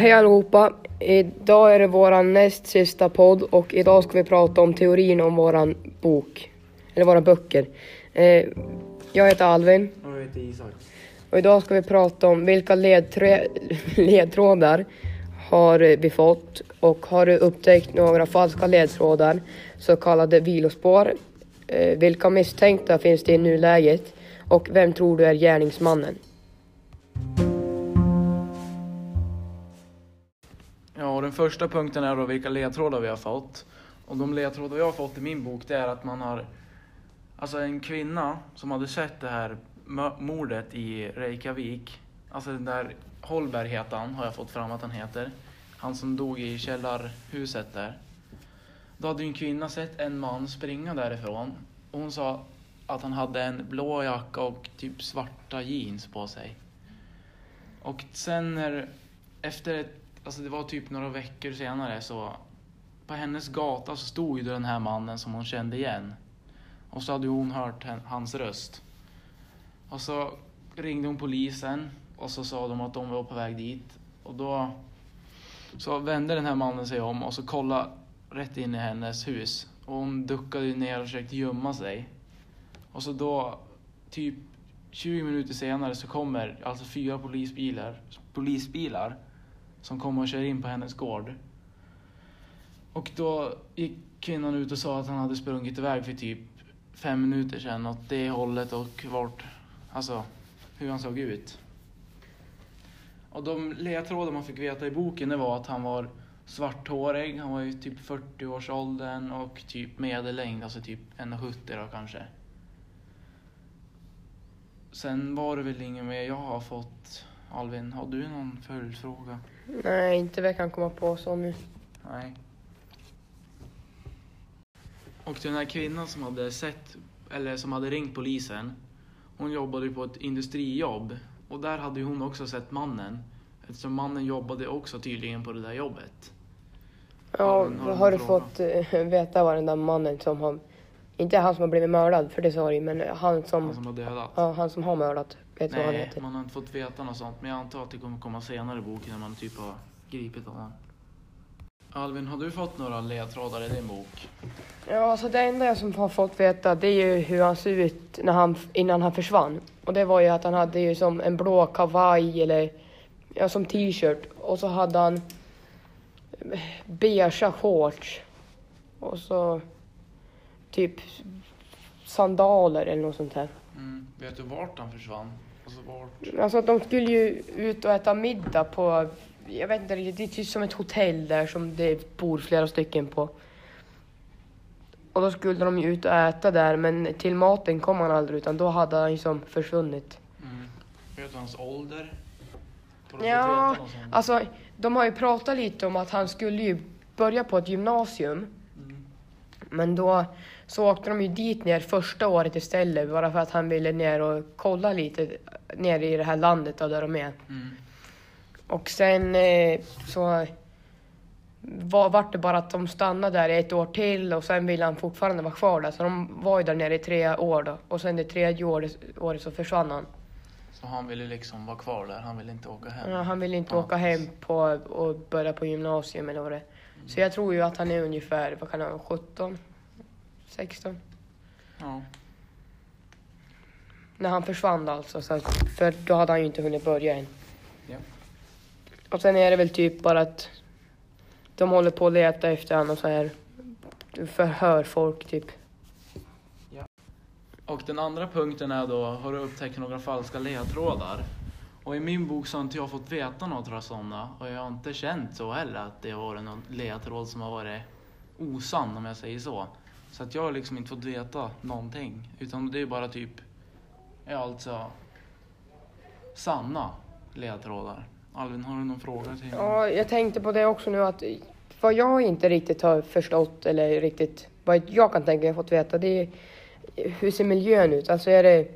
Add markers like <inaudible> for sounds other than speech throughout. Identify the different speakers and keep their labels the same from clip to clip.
Speaker 1: Hej allihopa! Idag är det våran näst sista podd och idag ska vi prata om teorin om våran bok. Eller våra böcker. Eh, jag heter Alvin
Speaker 2: Och jag heter Isak.
Speaker 1: och idag ska vi prata om vilka ledträ- <laughs> ledtrådar har vi fått och har du upptäckt några falska ledtrådar, så kallade vilospår? Eh, vilka misstänkta finns det i nuläget? Och vem tror du är gärningsmannen?
Speaker 2: Den första punkten är då vilka ledtrådar vi har fått. Och de ledtrådar jag har fått i min bok det är att man har Alltså en kvinna som hade sett det här mordet i Reykjavik. Alltså den där Holberg heter han, har jag fått fram att han heter. Han som dog i källarhuset där. Då hade ju en kvinna sett en man springa därifrån. Och hon sa att han hade en blå jacka och typ svarta jeans på sig. Och sen när, efter ett, alltså det var typ några veckor senare så på hennes gata så stod ju den här mannen som hon kände igen. Och så hade hon hört hans röst. Och så ringde hon polisen och så sa de att de var på väg dit. Och då så vände den här mannen sig om och så kollade rätt in i hennes hus. Och hon duckade ju ner och försökte gömma sig. Och så då, typ 20 minuter senare så kommer alltså fyra polisbilar, polisbilar som kommer och kör in på hennes gård. Och då gick kvinnan ut och sa att han hade sprungit iväg för typ fem minuter sedan åt det hållet och vart, alltså hur han såg ut. Och de ledtrådar man fick veta i boken det var att han var svarthårig, han var ju typ 40-årsåldern och typ medellängd, alltså typ 1,70 då kanske. Sen var det väl inget mer jag har fått. Alvin, har du någon följdfråga?
Speaker 1: Nej, inte vad jag kan komma på så nu.
Speaker 2: Nej. Och den här kvinnan som hade sett, eller som hade ringt polisen, hon jobbade ju på ett industrijobb. Och där hade hon också sett mannen. Eftersom mannen jobbade också tydligen på det där jobbet.
Speaker 1: Ja,
Speaker 2: Har har
Speaker 1: har du
Speaker 2: fråga?
Speaker 1: fått eh, veta vad den där mannen som har... Inte han som har blivit mördad, för det sa du men han som...
Speaker 2: Han som har dödat.
Speaker 1: Ja, han som har mördat. Vet vad han
Speaker 2: Nej,
Speaker 1: heter?
Speaker 2: man har inte fått veta något sånt. Men jag antar att det kommer komma senare i boken när man typ har gripit honom. Alvin, har du fått några ledtrådar i din bok?
Speaker 1: Ja, alltså det enda jag som har fått veta det är ju hur han såg ut när han, innan han försvann. Och det var ju att han hade ju som en blå kavaj eller ja, som t-shirt. Och så hade han beigea shorts. Och så typ sandaler eller något sånt här.
Speaker 2: Mm. Vet du vart han försvann? Alltså vart?
Speaker 1: Alltså de skulle ju ut och äta middag på, jag vet inte riktigt, det är typ som ett hotell där som det bor flera stycken på. Och då skulle de ju ut och äta där men till maten kom han aldrig utan då hade han ju som försvunnit.
Speaker 2: Mm. Vet du hans ålder?
Speaker 1: Ja, alltså de har ju pratat lite om att han skulle ju börja på ett gymnasium. Men då så åkte de ju dit ner första året istället bara för att han ville ner och kolla lite ner i det här landet då, där de är.
Speaker 2: Mm.
Speaker 1: Och sen eh, så var, vart det bara att de stannade där ett år till och sen ville han fortfarande vara kvar där. Så de var ju där nere i tre år då. Och sen det tredje året, året så försvann han.
Speaker 2: Så han ville liksom vara kvar där, han ville inte åka hem?
Speaker 1: Ja, han ville inte
Speaker 2: Ja,
Speaker 1: åka hem på och börja på gymnasium eller vad det är. Så jag tror ju att han är ungefär, vad kan han vara, 17? 16?
Speaker 2: Ja.
Speaker 1: När han försvann alltså. Så att, för då hade han ju inte hunnit börja än.
Speaker 2: Ja.
Speaker 1: Och sen är det väl typ bara att de håller på att leta efter honom och så här förhör folk typ.
Speaker 2: Och den andra punkten är då, har du upptäckt några falska ledtrådar? Och i min bok så har inte jag fått veta några sådana och jag har inte känt så heller att det har varit någon ledtråd som har varit osann om jag säger så. Så att jag har liksom inte fått veta någonting. Utan det är bara typ, ja alltså, sanna ledtrådar. Alvin, har du någon fråga till mig?
Speaker 1: Ja, jag tänkte på det också nu att vad jag inte riktigt har förstått eller riktigt vad jag kan tänka jag fått veta det är hur ser miljön ut? Alltså är det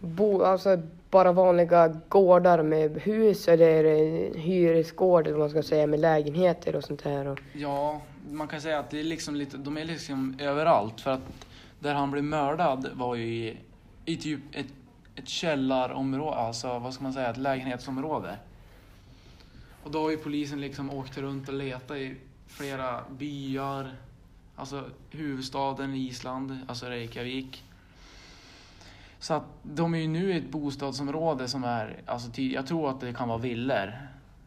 Speaker 1: bo, alltså bara vanliga gårdar med hus eller hyresgård hyresgårdar eller vad man ska säga med lägenheter och sånt här? Och,
Speaker 2: Ja, man kan säga att det är liksom lite, de är liksom överallt för att där han blev mördad var ju i, i typ ett, ett källarområde, alltså vad ska man säga, ett lägenhetsområde. Och då har ju polisen liksom åkt runt och letat i flera byar. Alltså huvudstaden i Island, alltså Reykjavik. Så att de är ju nu i ett bostadsområde som är, alltså ty, jag tror att det kan vara villor.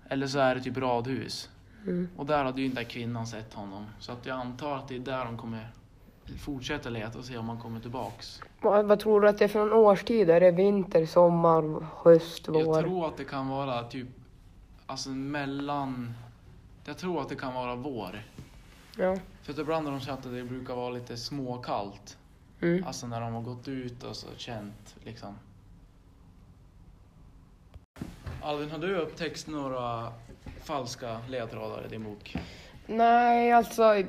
Speaker 2: Eller så är det typ radhus.
Speaker 1: Mm.
Speaker 2: Och där hade ju den där kvinnan sett honom. Så att jag antar att det är där de kommer fortsätta leta och se om han kommer tillbaks.
Speaker 1: Vad, vad tror du att det är för någon årstid? Är det vinter, sommar, höst, vår?
Speaker 2: Jag tror att det kan vara typ, alltså mellan, jag tror att det kan vara vår.
Speaker 1: Ja.
Speaker 2: För att ibland har de sagt att det brukar vara lite småkallt.
Speaker 1: Mm.
Speaker 2: Alltså när de har gått ut och så känt liksom. Alvin, har du upptäckt några falska ledtrådar i din bok?
Speaker 1: Nej, alltså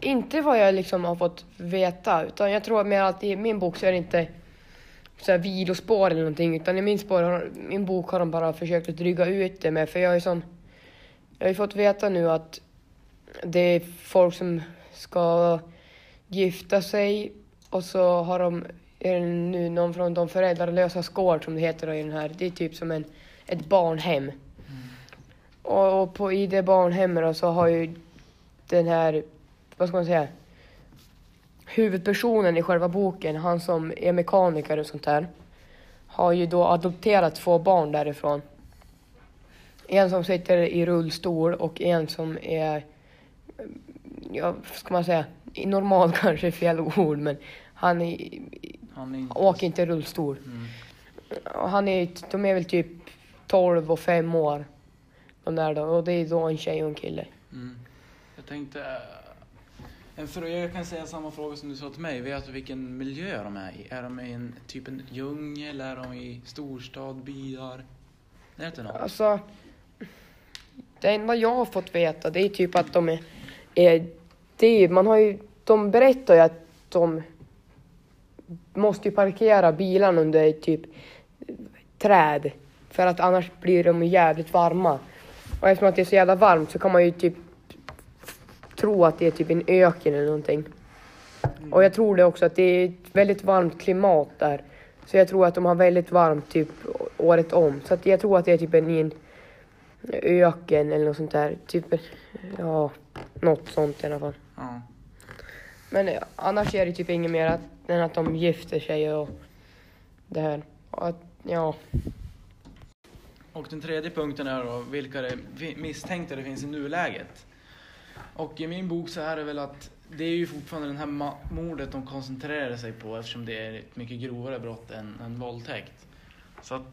Speaker 1: inte vad jag liksom har fått veta. Utan jag tror mer att i min bok så är det inte så här vilospår eller någonting. Utan i min, spår, har- min bok har de bara försökt att dryga ut det med. För jag är sån... Jag har ju fått veta nu att det är folk som ska gifta sig och så har de är det nu någon från de föräldralösa gård som det heter då i den här. Det är typ som en, ett barnhem. Och, och på, i det barnhemmet då så har ju den här, vad ska man säga, huvudpersonen i själva boken, han som är mekaniker och sånt där, har ju då adopterat två barn därifrån. En som sitter i rullstol och en som är, ja, vad ska man säga, normal <laughs> kanske fel ord, men han är,
Speaker 2: Han är inte...
Speaker 1: åker inte rullstol.
Speaker 2: Mm.
Speaker 1: Han är, de är väl typ 12 och 5 år. De där då, och det är då en tjej och en kille.
Speaker 2: Mm. Jag tänkte... eh, En fråga, jag kan säga samma fråga som du sa till mig. Vet du vilken miljö de är i? Är de i en typ en djungel? Är de i storstad, byar? Vet du något?
Speaker 1: Alltså, det enda jag har fått veta det är typ att de är, är det är, man har ju, de berättar ju att de måste ju parkera bilarna under typ träd för att annars blir de jävligt varma. Och eftersom att det är så jävla varmt så kan man ju typ tro att det är typ en öken eller någonting. Och jag tror det också att det är ett väldigt varmt klimat där. Så jag tror att de har väldigt varmt typ året om. Så att jag tror att det är typ en, en öken eller något sånt där. Typ, ja, något sånt i alla fall.
Speaker 2: Mm.
Speaker 1: Men annars är det typ inget mer att, än att de gifter sig och det här. Och att, ja,
Speaker 2: Och den tredje punkten är då vilka det, misstänkta det finns i nuläget. Och i min bok så är det väl att det är ju fortfarande det här mordet de koncentrerar sig på eftersom det är ett mycket grovare brott än en våldtäkt. Så att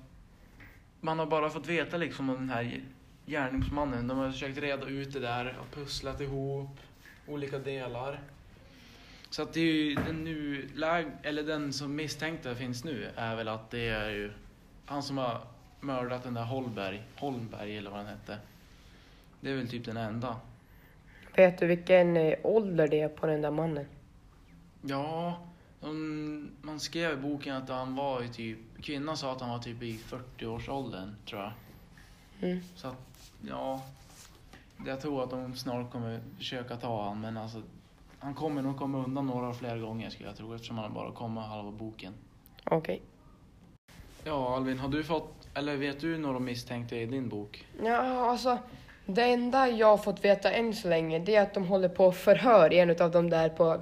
Speaker 2: man har bara fått veta liksom om den här gärningsmannen. De har försökt reda ut det där och pusslat ihop olika delar. Så att det är ju den nu, eller den som misstänkta finns nu är väl att det är ju han som har mördat den där Holberg, Holmberg eller vad den hette. Det är väl typ den enda.
Speaker 1: vet du vilken eh, ålder det är på den där mannen?
Speaker 2: Ja, de, man skrev i boken att han var i typ, kvinnan sa att han var typ i 40-årsåldern tror jag.
Speaker 1: Mm.
Speaker 2: Så att, ja, jag tror att de snart kommer försöka ta han men alltså han kommer nog komma undan några fler gånger skulle jag tro eftersom han bara kommer halva boken.
Speaker 1: Okej.
Speaker 2: Ja Alvin, har du fått, eller vet du några misstänkta i din bok?
Speaker 1: Ja, alltså. Det enda jag har fått veta än så länge det är att de håller på förhör förhör en av dem där på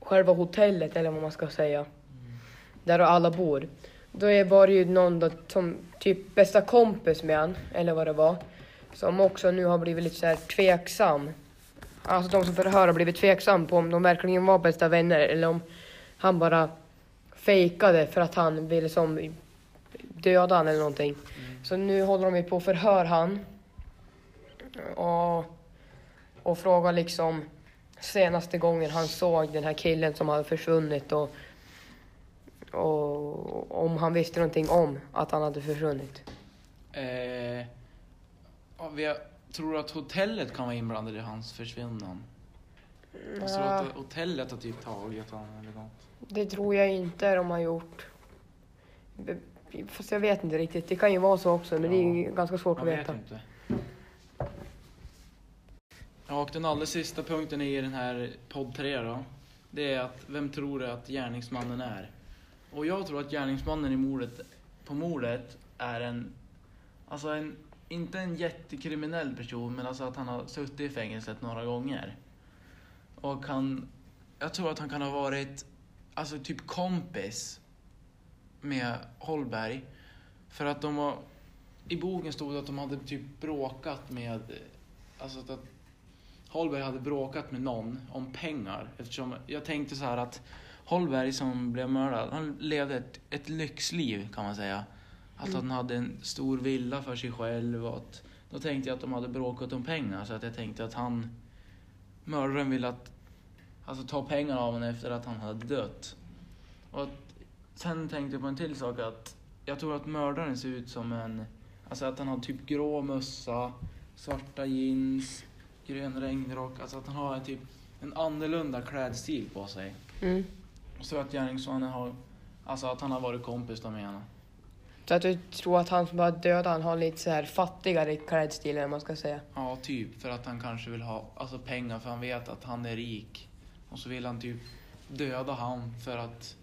Speaker 1: själva hotellet eller vad man ska säga. Där alla bor. Då är- var det ju någon då, som typ bästa kompis med han, eller vad det var. Som också nu har blivit lite så här tveksam. Alltså de som förhör har blivit tveksam på om de verkligen var bästa vänner eller om han bara fejkade för att han ville som döda han eller någonting. Så nu håller de ju på att förhör han. Och, och frågar liksom senaste gången han såg den här killen som hade försvunnit och, och om han visste någonting om att han hade försvunnit.
Speaker 2: Eh, ja, vi tror du att hotellet kan vara inblandat i hans försvinnande? Jag tror
Speaker 1: Ja,
Speaker 2: att hotellet har typ tagit honom eller något.
Speaker 1: det tror jag inte de har gjort. Fast jag vet inte riktigt. Det kan ju vara så också, men det är ganska svårt
Speaker 2: Man
Speaker 1: att
Speaker 2: vet
Speaker 1: veta.
Speaker 2: inte. Ja, och den allra sista punkten i den här podd 3 då. Det är att vem tror du att gärningsmannen är? Och jag tror att gärningsmannen i mordet, på mordet är en, alltså en inte en jättekriminell person, men alltså att han har suttit i fängelset några gånger. Och han, jag tror att han kan ha varit, alltså typ kompis med Holberg. För att de var, i boken stod det att de hade typ bråkat med, alltså att Holberg hade bråkat med någon om pengar. Eftersom jag tänkte så här att Holberg som blev mördad, han levde ett, ett lyxliv kan man säga. Att han hade en stor villa för sig själv och att, då tänkte jag att de hade bråkat om pengar så att jag tänkte att han, mördaren ville att, alltså ta pengarna av honom efter att han hade dött. Och att, sen tänkte jag på en till sak att jag tror att mördaren ser ut som en, alltså att han har typ grå mössa, svarta jeans, grön regnrock, alltså att han har en typ en annorlunda klädstil på sig.
Speaker 1: Mm.
Speaker 2: Så att gärningsmannen har, alltså att han har varit kompis med henne.
Speaker 1: Så att du tror att han som bara dödade han har lite så här fattigare klädstil än man ska säga.
Speaker 2: Ja, typ. För att han kanske vill ha alltså, pengar för han vet att han är rik. Och så vill han typ döda han för att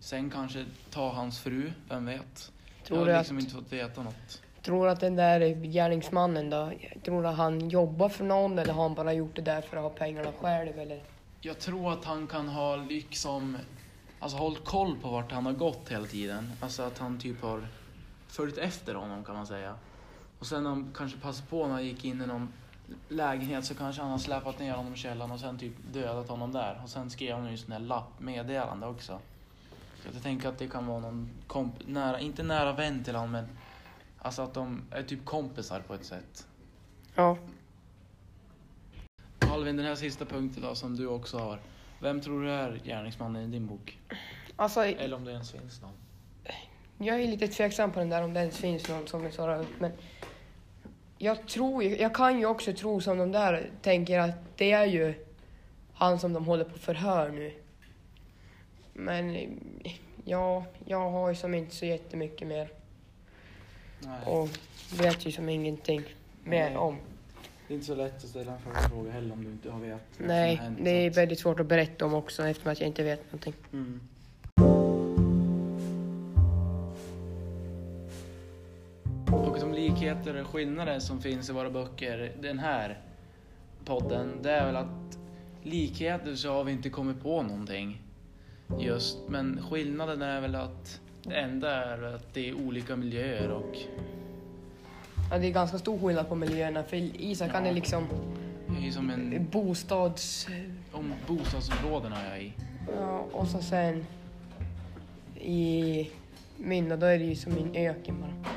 Speaker 2: sen kanske ta hans fru, vem vet?
Speaker 1: Tror
Speaker 2: jag har
Speaker 1: att-
Speaker 2: liksom inte fått veta något.
Speaker 1: Tror du att den där gärningsmannen då, tror du att han jobbar för någon eller har han bara gjort det där för att ha pengarna själv eller?
Speaker 2: Jag tror att han kan ha liksom, alltså hållit koll på vart han har gått hela tiden. Alltså att han typ har följt efter honom kan man säga. Och sen han kanske passade på när han gick in i någon lägenhet så kanske han har släpat ner honom i källaren och sen typ dödat honom där. Och sen skrev han ju sån här lapp, meddelande också. Så jag tänker att det kan vara någon komp- nära, inte nära vän till honom men alltså att de är typ kompisar på ett sätt.
Speaker 1: Ja.
Speaker 2: Alvin, den här sista punkten då som du också har. Vem tror du är gärningsmannen i din bok?
Speaker 1: Alltså,
Speaker 2: Eller om det ens finns någon.
Speaker 1: jag är lite tveksam på den där om det ens finns någon som vill svara upp men jag tror jag kan ju också tro som de där tänker att det är ju han som de håller på förhör nu. Men ja, jag har ju som inte så jättemycket mer
Speaker 2: Nej.
Speaker 1: och vet ju som ingenting mer
Speaker 2: Nej.
Speaker 1: om.
Speaker 2: Det är inte så lätt att ställa en första fråga heller om du inte har vet vad som
Speaker 1: Nej,
Speaker 2: har hänt,
Speaker 1: det är väldigt svårt att berätta om också eftersom att jag inte vet någonting.
Speaker 2: Mm. Och de likheter och skillnader som finns i våra böcker, den här podden, det är väl att likheter så har vi inte kommit på någonting just, men skillnaden är väl att det enda är att det är olika miljöer och
Speaker 1: Ja, det är ganska stor skillnad på miljöerna för Isak han är liksom
Speaker 2: det är som en,
Speaker 1: bostads...
Speaker 2: om bostadsområdena jag är i.
Speaker 1: Ja, och så sen i Minna då är det ju som en öken bara.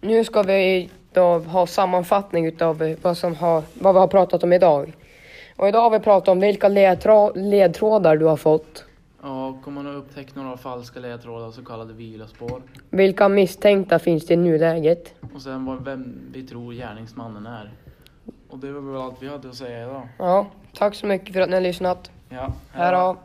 Speaker 1: Nu ska vi då ha sammanfattning utav vad, som har, vad vi har pratat om idag. Och idag har vi pratat om vilka ledtrå- ledtrådar du har fått.
Speaker 2: Ja, man har upptäckt några falska ledtrådar, så kallade vilospår.
Speaker 1: Vilka misstänkta finns det i nuläget?
Speaker 2: Och sen vad, vem vi tror gärningsmannen är. Och det var väl allt vi hade att säga idag.
Speaker 1: Ja, tack så mycket för att ni har lyssnat.
Speaker 2: Ja,
Speaker 1: Hej då!